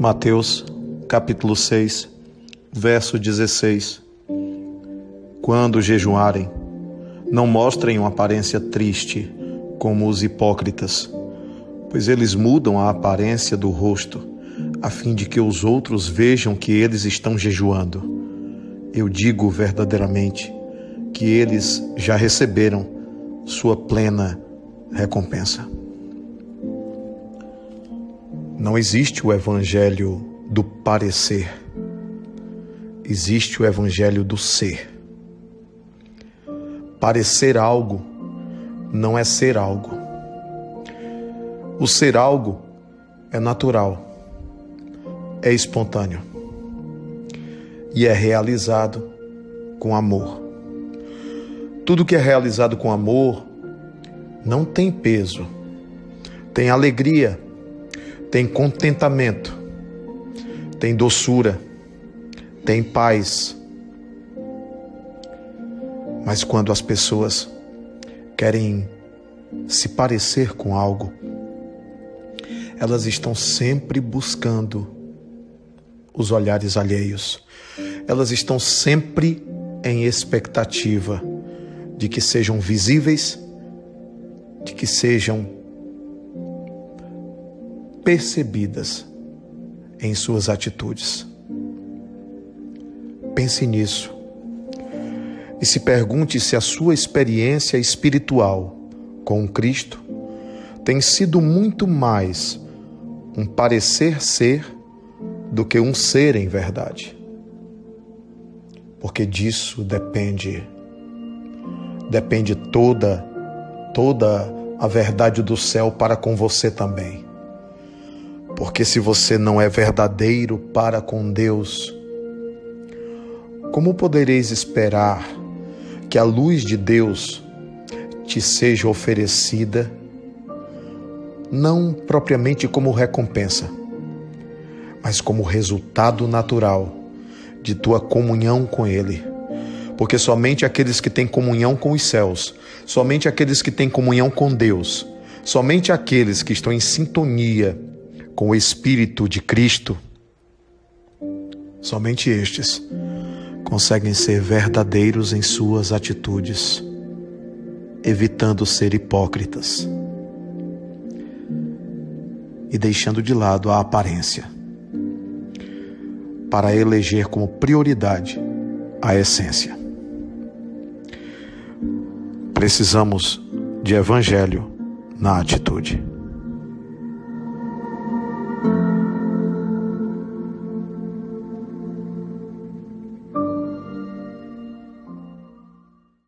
Mateus, capítulo 6, verso 16. Quando jejuarem, não mostrem uma aparência triste como os hipócritas, pois eles mudam a aparência do rosto, a fim de que os outros vejam que eles estão jejuando. Eu digo verdadeiramente que eles já receberam sua plena recompensa. Não existe o evangelho do parecer, existe o evangelho do ser. Parecer algo não é ser algo. O ser algo é natural, é espontâneo e é realizado com amor. Tudo que é realizado com amor não tem peso, tem alegria tem contentamento, tem doçura, tem paz. Mas quando as pessoas querem se parecer com algo, elas estão sempre buscando os olhares alheios. Elas estão sempre em expectativa de que sejam visíveis, de que sejam percebidas em suas atitudes. Pense nisso e se pergunte se a sua experiência espiritual com Cristo tem sido muito mais um parecer ser do que um ser em verdade. Porque disso depende depende toda toda a verdade do céu para com você também. Porque se você não é verdadeiro para com Deus, como podereis esperar que a luz de Deus te seja oferecida, não propriamente como recompensa, mas como resultado natural de tua comunhão com Ele? Porque somente aqueles que têm comunhão com os céus, somente aqueles que têm comunhão com Deus, somente aqueles que estão em sintonia com o Espírito de Cristo, somente estes conseguem ser verdadeiros em suas atitudes, evitando ser hipócritas e deixando de lado a aparência, para eleger como prioridade a essência. Precisamos de evangelho na atitude.